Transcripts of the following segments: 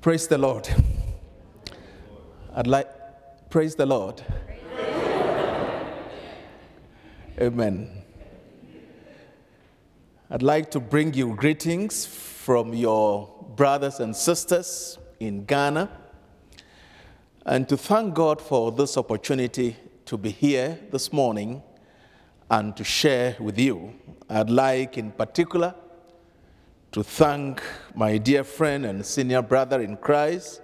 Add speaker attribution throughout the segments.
Speaker 1: Praise the Lord. I'd like, praise the Lord. Amen. I'd like to bring you greetings from your brothers and sisters in Ghana and to thank God for this opportunity to be here this morning and to share with you. I'd like, in particular, to thank my dear friend and senior brother in Christ,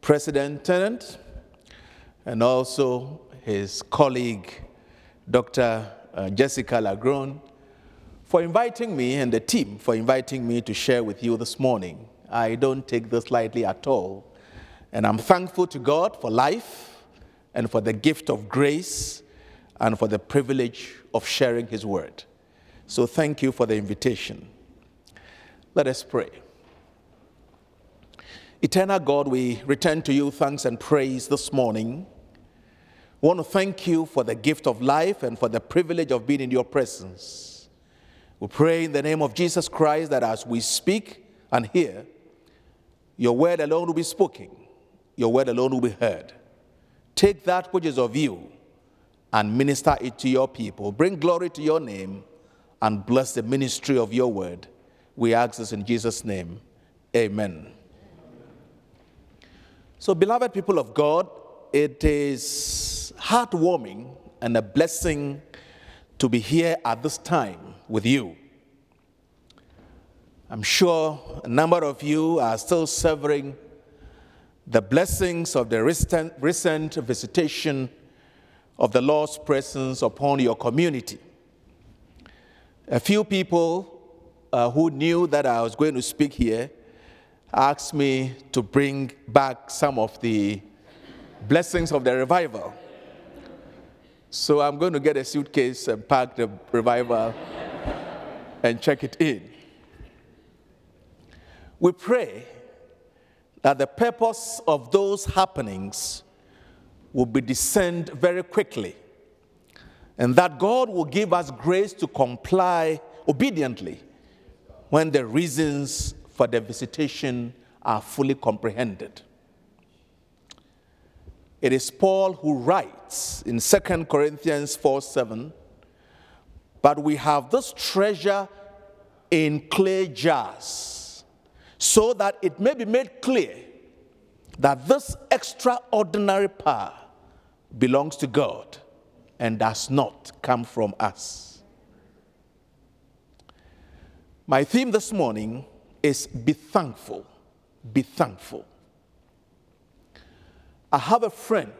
Speaker 1: President Tennent, and also his colleague, Dr. uh, Jessica LaGrone, for inviting me and the team for inviting me to share with you this morning. I don't take this lightly at all. And I'm thankful to God for life and for the gift of grace and for the privilege of sharing His word. So thank you for the invitation. Let us pray. Eternal God, we return to you thanks and praise this morning. We want to thank you for the gift of life and for the privilege of being in your presence. We pray in the name of Jesus Christ that as we speak and hear, your word alone will be spoken, your word alone will be heard. Take that which is of you and minister it to your people. Bring glory to your name and bless the ministry of your word. We ask this in Jesus' name. Amen. So, beloved people of God, it is heartwarming and a blessing to be here at this time with you. I'm sure a number of you are still savoring the blessings of the recent, recent visitation of the Lord's presence upon your community. A few people uh, who knew that I was going to speak here asked me to bring back some of the blessings of the revival. So I'm going to get a suitcase and pack the revival and check it in. We pray that the purpose of those happenings will be discerned very quickly and that God will give us grace to comply obediently when the reasons for the visitation are fully comprehended. It is Paul who writes in 2 Corinthians 4 7, but we have this treasure in clay jars, so that it may be made clear that this extraordinary power belongs to God and does not come from us. My theme this morning is be thankful. Be thankful. I have a friend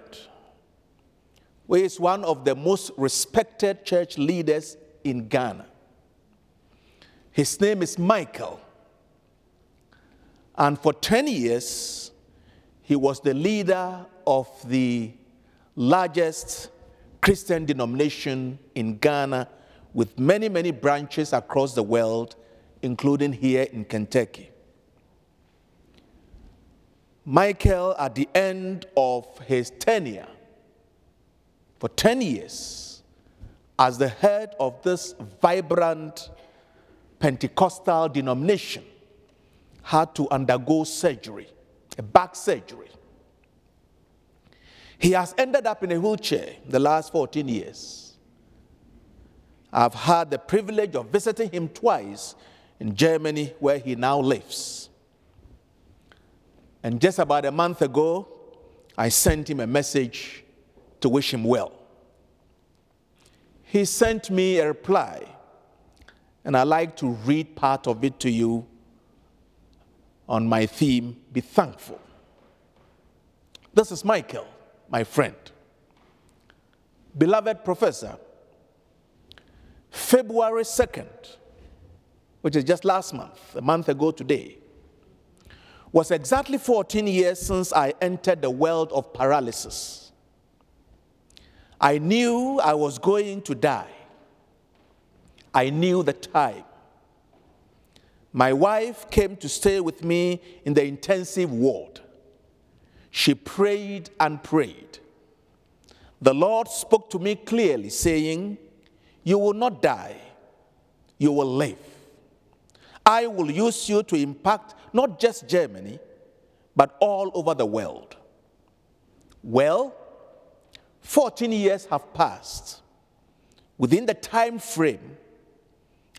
Speaker 1: who is one of the most respected church leaders in Ghana. His name is Michael. And for 10 years, he was the leader of the largest Christian denomination in Ghana with many, many branches across the world including here in Kentucky. Michael, at the end of his tenure, for 10 years, as the head of this vibrant Pentecostal denomination, had to undergo surgery, a back surgery. He has ended up in a wheelchair the last 14 years. I've had the privilege of visiting him twice in Germany, where he now lives. And just about a month ago, I sent him a message to wish him well. He sent me a reply, and I'd like to read part of it to you on my theme Be Thankful. This is Michael, my friend. Beloved professor, February 2nd, which is just last month, a month ago today, was exactly 14 years since I entered the world of paralysis. I knew I was going to die. I knew the time. My wife came to stay with me in the intensive ward. She prayed and prayed. The Lord spoke to me clearly, saying, You will not die, you will live. I will use you to impact not just Germany, but all over the world. Well, 14 years have passed. Within the time frame,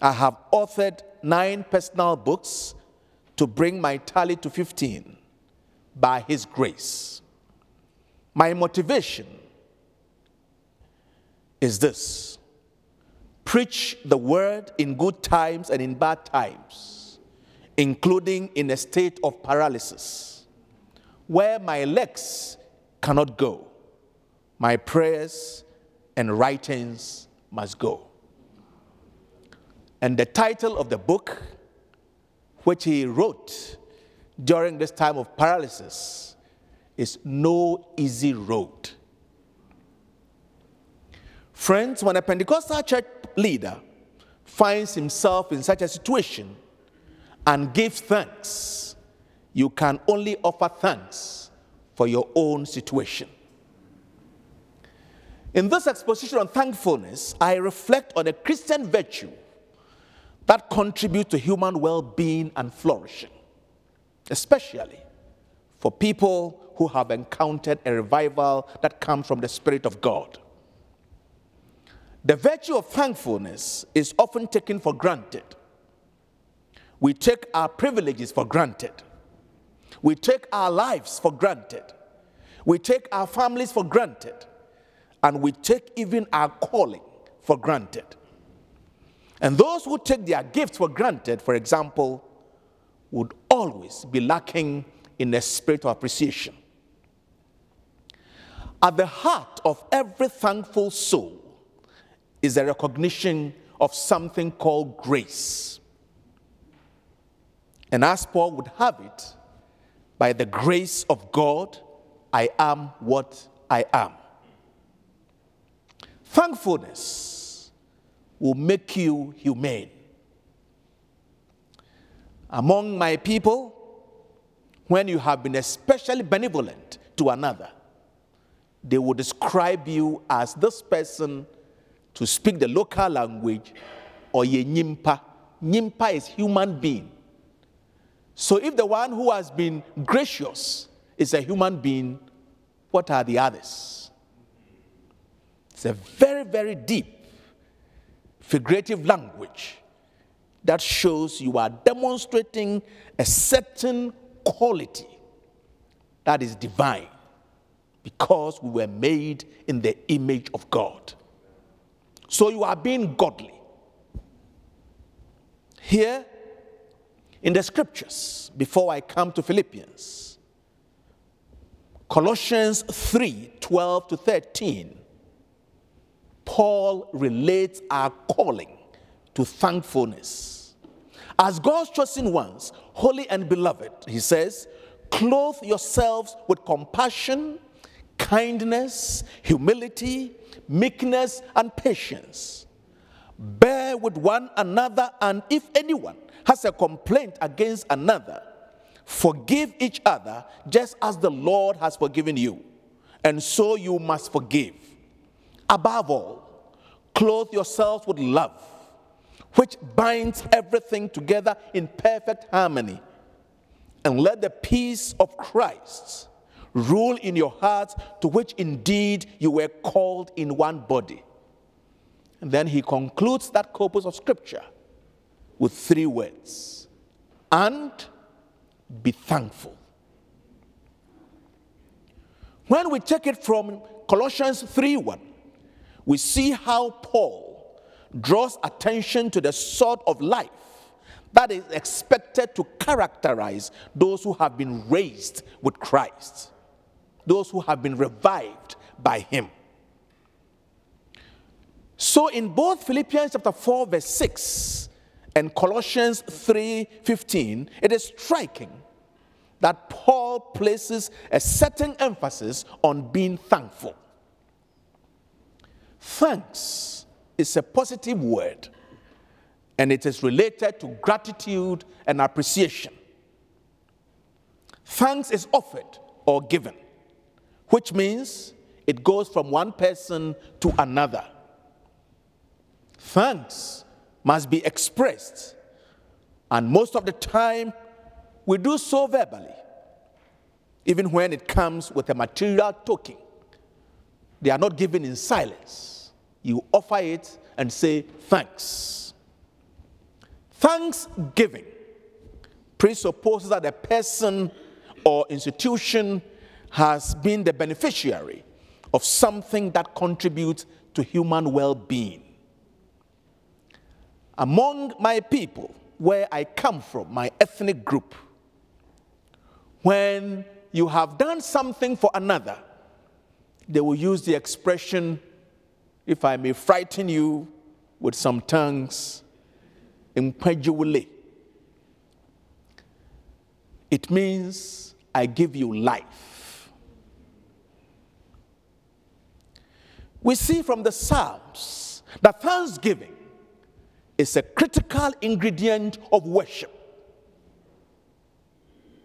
Speaker 1: I have authored nine personal books to bring my tally to 15 by His grace. My motivation is this preach the word in good times and in bad times, including in a state of paralysis, where my legs cannot go, my prayers and writings must go. And the title of the book, which he wrote during this time of paralysis, is No Easy Road. Friends, when a Pentecostal church leader finds himself in such a situation and gives thanks, you can only offer thanks for your own situation. In this exposition on thankfulness, I reflect on a Christian virtue that contributes to human well being and flourishing, especially for people who have encountered a revival that comes from the Spirit of God. The virtue of thankfulness is often taken for granted. We take our privileges for granted. We take our lives for granted. We take our families for granted. And we take even our calling for granted. And those who take their gifts for granted, for example, would always be lacking in a spirit of appreciation. At the heart of every thankful soul is a recognition of something called grace. And as Paul would have it, by the grace of God, I am what I am. Thankfulness will make you humane. Among my people, when you have been especially benevolent to another, they will describe you as this person to speak the local language or ye nyimpa. Nyimpa is human being. So if the one who has been gracious is a human being, what are the others? It's a very, very deep figurative language that shows you are demonstrating a certain quality that is divine because we were made in the image of God. So you are being godly. Here in the scriptures, before I come to Philippians, Colossians 3 12 to 13 Paul relates our calling to thankfulness. As God's chosen ones, holy and beloved, he says, clothe yourselves with compassion, kindness, humility, meekness, and patience. Bear with one another, and if anyone has a complaint against another, forgive each other just as the Lord has forgiven you. And so you must forgive. Above all, clothe yourselves with love, which binds everything together in perfect harmony. And let the peace of Christ rule in your hearts, to which indeed you were called in one body. And then he concludes that corpus of scripture with three words and be thankful. When we take it from Colossians 3 1, we see how Paul draws attention to the sort of life that is expected to characterize those who have been raised with Christ, those who have been revived by Him. So, in both Philippians chapter 4, verse 6 and Colossians 3:15, it is striking that Paul places a certain emphasis on being thankful. Thanks is a positive word and it is related to gratitude and appreciation. Thanks is offered or given, which means it goes from one person to another. Thanks must be expressed, and most of the time we do so verbally. even when it comes with a material token. They are not given in silence. You offer it and say thanks. Thanksgiving presupposes that a person or institution has been the beneficiary of something that contributes to human well being. Among my people, where I come from, my ethnic group, when you have done something for another, they will use the expression, if I may frighten you with some tongues, incredulity. It means I give you life. We see from the Psalms that thanksgiving is a critical ingredient of worship.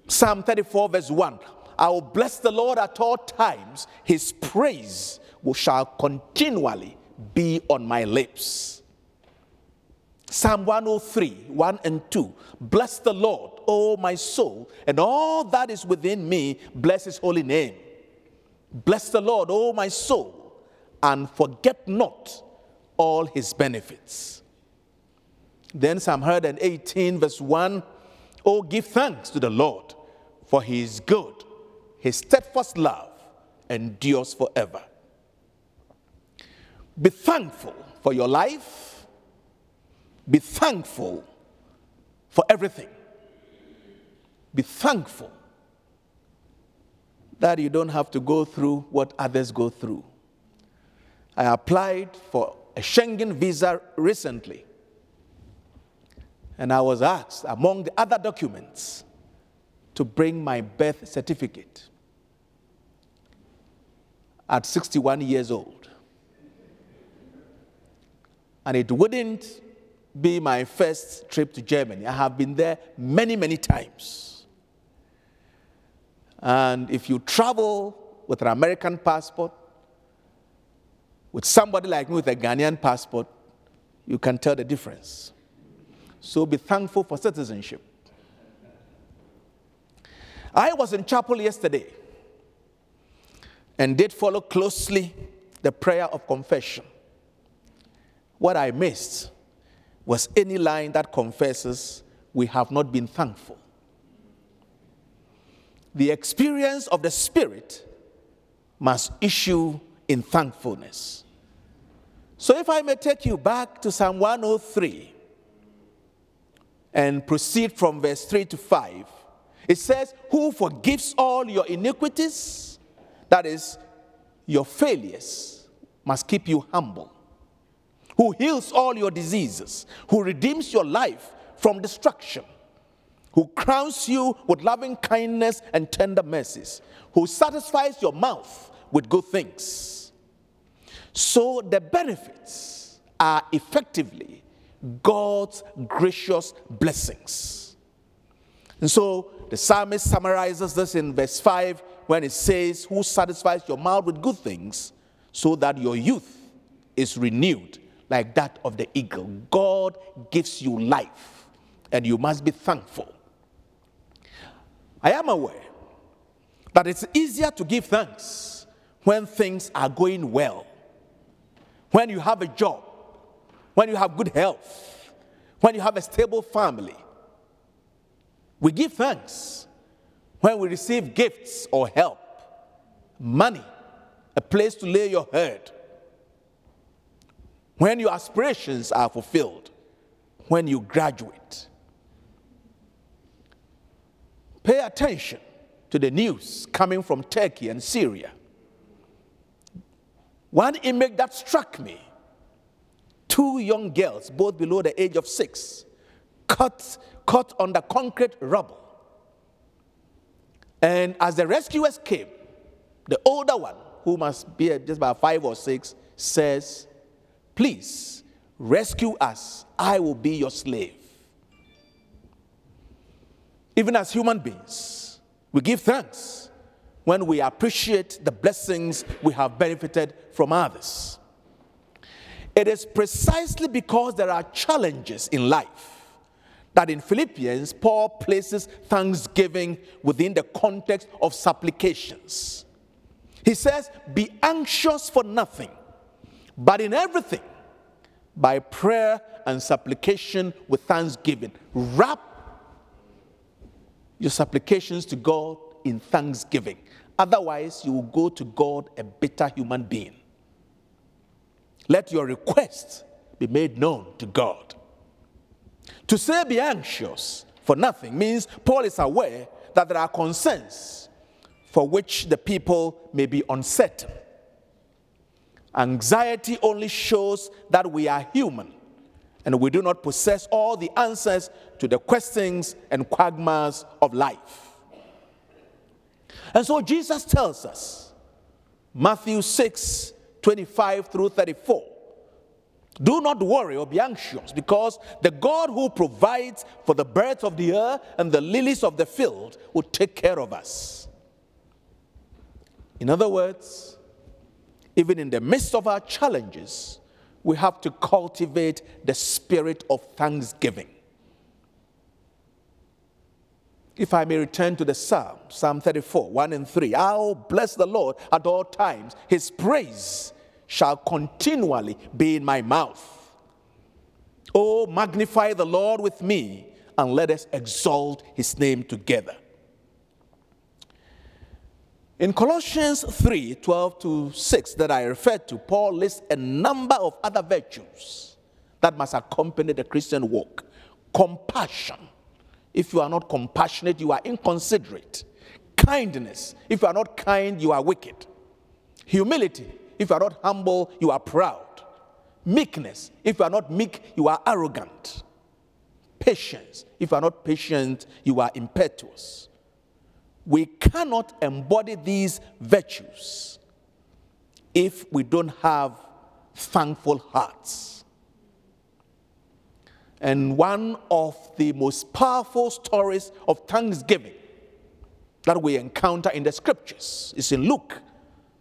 Speaker 1: Psalm 34, verse 1 I will bless the Lord at all times, his praise shall continually be on my lips. Psalm 103, 1 and 2. Bless the Lord, O my soul, and all that is within me, bless his holy name. Bless the Lord, O my soul, and forget not all his benefits. Then Psalm 118, verse 1 Oh, give thanks to the Lord, for he is good. His steadfast love endures forever. Be thankful for your life. Be thankful for everything. Be thankful that you don't have to go through what others go through. I applied for a Schengen visa recently. And I was asked, among the other documents, to bring my birth certificate at 61 years old. And it wouldn't be my first trip to Germany. I have been there many, many times. And if you travel with an American passport, with somebody like me with a Ghanaian passport, you can tell the difference. So be thankful for citizenship. I was in chapel yesterday and did follow closely the prayer of confession. What I missed was any line that confesses, We have not been thankful. The experience of the Spirit must issue in thankfulness. So, if I may take you back to Psalm 103 and proceed from verse 3 to 5, it says, Who forgives all your iniquities? That is, your failures must keep you humble. Who heals all your diseases, who redeems your life from destruction, who crowns you with loving kindness and tender mercies, who satisfies your mouth with good things. So the benefits are effectively God's gracious blessings. And so the psalmist summarizes this in verse 5 when it says, Who satisfies your mouth with good things, so that your youth is renewed like that of the eagle. God gives you life, and you must be thankful. I am aware that it's easier to give thanks when things are going well, when you have a job, when you have good health, when you have a stable family. We give thanks when we receive gifts or help, money, a place to lay your head, when your aspirations are fulfilled, when you graduate. Pay attention to the news coming from Turkey and Syria. One image that struck me two young girls, both below the age of six, caught, caught on the concrete rubble and as the rescuers came, the older one, who must be just about five or six, says, Please rescue us. I will be your slave. Even as human beings, we give thanks when we appreciate the blessings we have benefited from others. It is precisely because there are challenges in life that in Philippians, Paul places thanksgiving within the context of supplications. He says, Be anxious for nothing, but in everything, by prayer and supplication with thanksgiving. Wrap your supplications to God in thanksgiving. Otherwise, you will go to God a bitter human being. Let your request be made known to God. To say be anxious for nothing means Paul is aware that there are concerns for which the people may be uncertain. Anxiety only shows that we are human and we do not possess all the answers to the questions and quagmires of life. And so Jesus tells us, Matthew 6 25 through 34, do not worry or be anxious, because the God who provides for the birds of the air and the lilies of the field will take care of us. In other words, even in the midst of our challenges, we have to cultivate the spirit of thanksgiving. If I may return to the Psalm, Psalm 34, 1 and 3. I'll bless the Lord at all times. His praise shall continually be in my mouth. Oh, magnify the Lord with me, and let us exalt his name together. In Colossians 3 12 to 6, that I referred to, Paul lists a number of other virtues that must accompany the Christian walk compassion. If you are not compassionate, you are inconsiderate. Kindness. If you are not kind, you are wicked. Humility. If you are not humble, you are proud. Meekness. If you are not meek, you are arrogant. Patience. If you are not patient, you are impetuous. We cannot embody these virtues if we don't have thankful hearts. And one of the most powerful stories of thanksgiving that we encounter in the scriptures is in Luke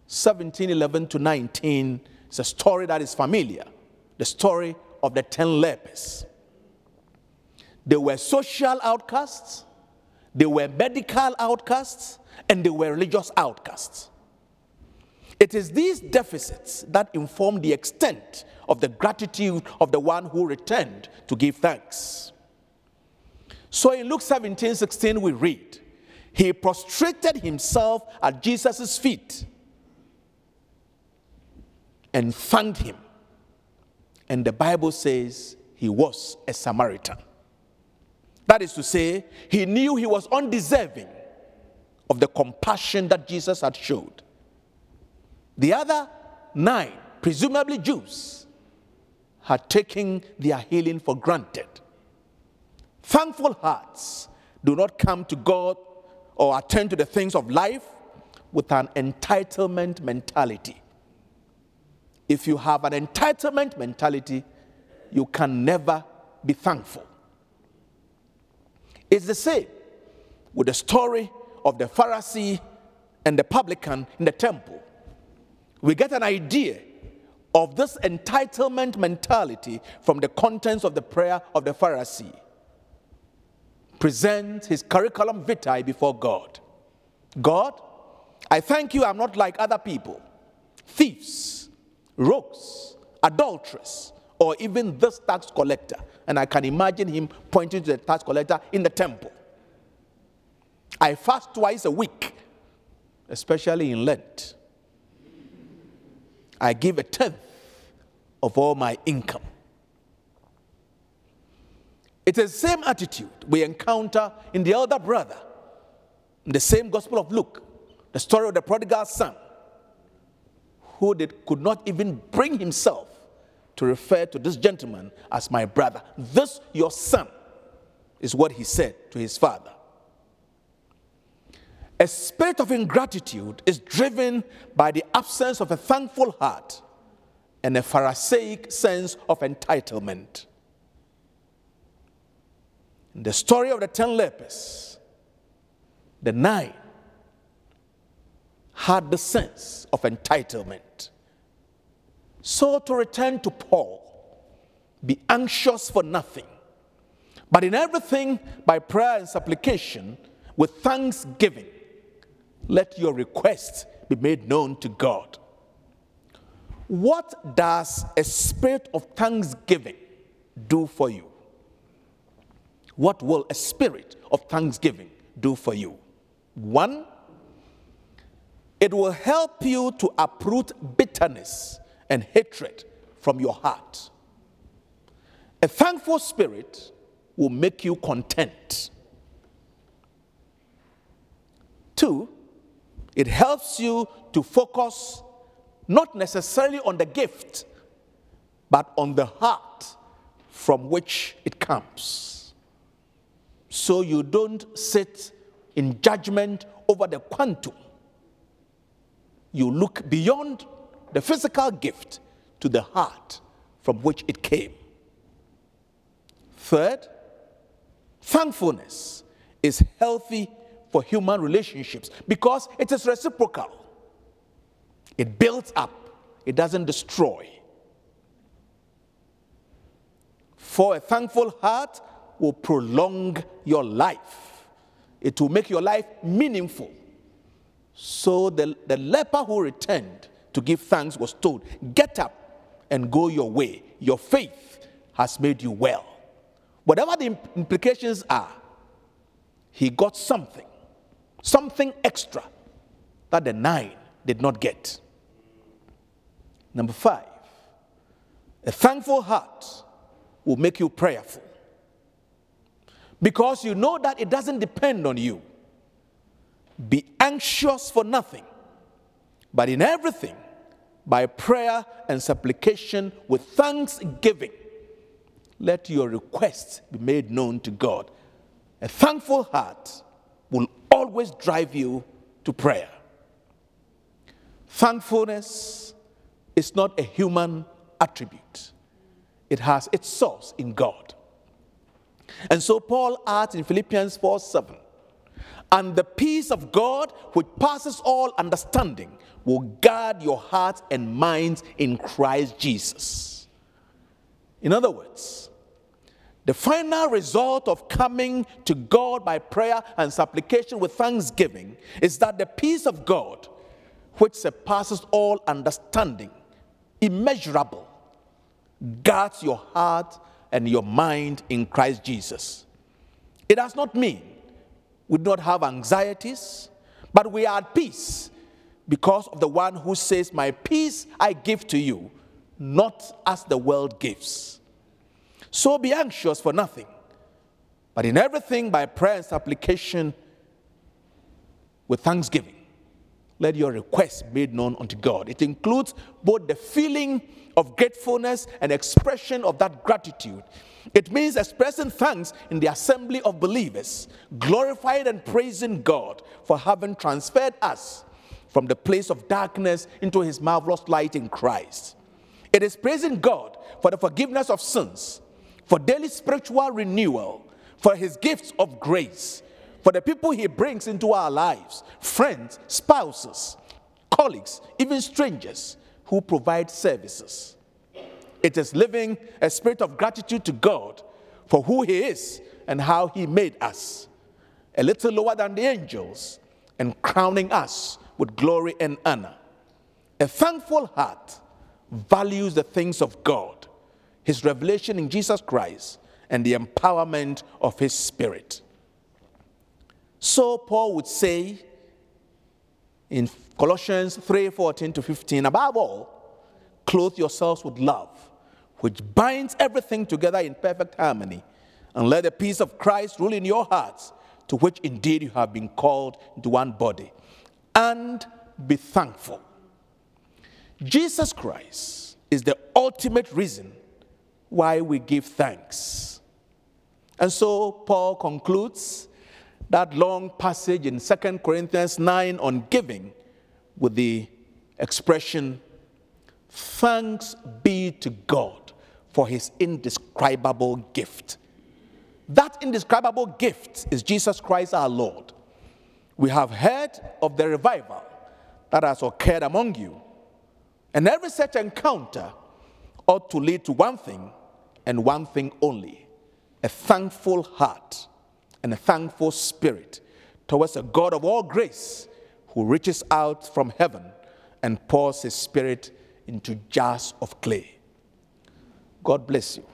Speaker 1: 17 11 to 19 is a story that is familiar the story of the 10 lepers. They were social outcasts, they were medical outcasts, and they were religious outcasts. It is these deficits that inform the extent of the gratitude of the one who returned to give thanks. So in Luke 17 16, we read, He prostrated himself at Jesus' feet and thanked him. And the Bible says he was a Samaritan. That is to say, he knew he was undeserving of the compassion that Jesus had showed. The other nine, presumably Jews, had taken their healing for granted. Thankful hearts do not come to God or attend to the things of life with an entitlement mentality. If you have an entitlement mentality, you can never be thankful. It's the same with the story of the Pharisee and the publican in the temple. We get an idea of this entitlement mentality from the contents of the prayer of the Pharisee. Present his curriculum vitae before God. God, I thank you I'm not like other people, thieves rogues, adulterers, or even this tax collector. And I can imagine him pointing to the tax collector in the temple. I fast twice a week, especially in Lent. I give a tenth of all my income. It is the same attitude we encounter in the elder brother, in the same Gospel of Luke, the story of the prodigal son who did, could not even bring himself to refer to this gentleman as my brother. This, your son, is what he said to his father. A spirit of ingratitude is driven by the absence of a thankful heart and a Pharisaic sense of entitlement. In the story of the ten lepers, the nine had the sense of entitlement. So, to return to Paul, be anxious for nothing, But in everything, by prayer and supplication, with thanksgiving, let your requests be made known to God. What does a spirit of thanksgiving do for you? What will a spirit of thanksgiving do for you? One, it will help you to uproot bitterness and hatred from your heart. A thankful spirit will make you content. Two, it helps you to focus not necessarily on the gift, but on the heart from which it comes. So you don't sit in judgment over the quantum you look beyond the physical gift to the heart from which it came. Third, thankfulness is healthy for human relationships because it is reciprocal. It builds up, it doesn't destroy. For a thankful heart will prolong your life, it will make your life meaningful so the, the leper who returned to give thanks was told, Get up and go your way. Your faith has made you well. Whatever the implications are, he got something, something extra that the nine did not get. Number five, a thankful heart will make you prayerful because you know that it doesn't depend on you. Be anxious for nothing, but in everything, by prayer and supplication with thanksgiving, let your requests be made known to God. A thankful heart always drive you to prayer. Thankfulness is not a human attribute, it has its source in God. And so Paul adds in Philippians 4 7 and the peace of God, which passes all understanding, will guard your hearts and minds in Christ Jesus. In other words, the final result of coming to God by prayer and supplication with thanksgiving is that the peace of God, which surpasses all understanding, immeasurable, guards your heart and your mind in Christ Jesus. It does not mean we do not have anxieties, but we are at peace because of the one who says, My peace I give to you, not as the world gives. So be anxious for nothing, but in everything by prayer and supplication with thanksgiving. Let your requests be made known unto God. It includes both the feeling of gratefulness and expression of that gratitude it means expressing thanks in the assembly of believers, glorifying and praising God for having transferred us from the place of darkness into his marvelous light in Christ. It is praising God for the forgiveness of sins, for daily spiritual renewal, for his gifts of grace, for the people he brings into our lives friends, spouses, colleagues, even strangers who provide services. It is living a spirit of gratitude to God for who He is and how He made us, a little lower than the angels, and crowning us with glory and honor. A thankful heart values the things of God, His revelation in Jesus Christ, and the empowerment of His Spirit. So, Paul would say in Colossians 3:14 to 15, above all, clothe yourselves with love which binds everything together in perfect harmony. And let the peace of Christ rule in your hearts, to which indeed you have been called into one body. And be thankful. Jesus Christ is the ultimate reason why we give thanks. And so Paul concludes that long passage in 2 Corinthians 9 on giving with the expression, Thanks be to God for his indescribable gift. That indescribable gift is Jesus Christ our Lord. We have heard of the revival that has occurred among you. And every such encounter ought to lead to one thing and one thing only a thankful heart and a thankful spirit towards a God of all grace who reaches out from heaven and pours his spirit into jars of clay. God bless you.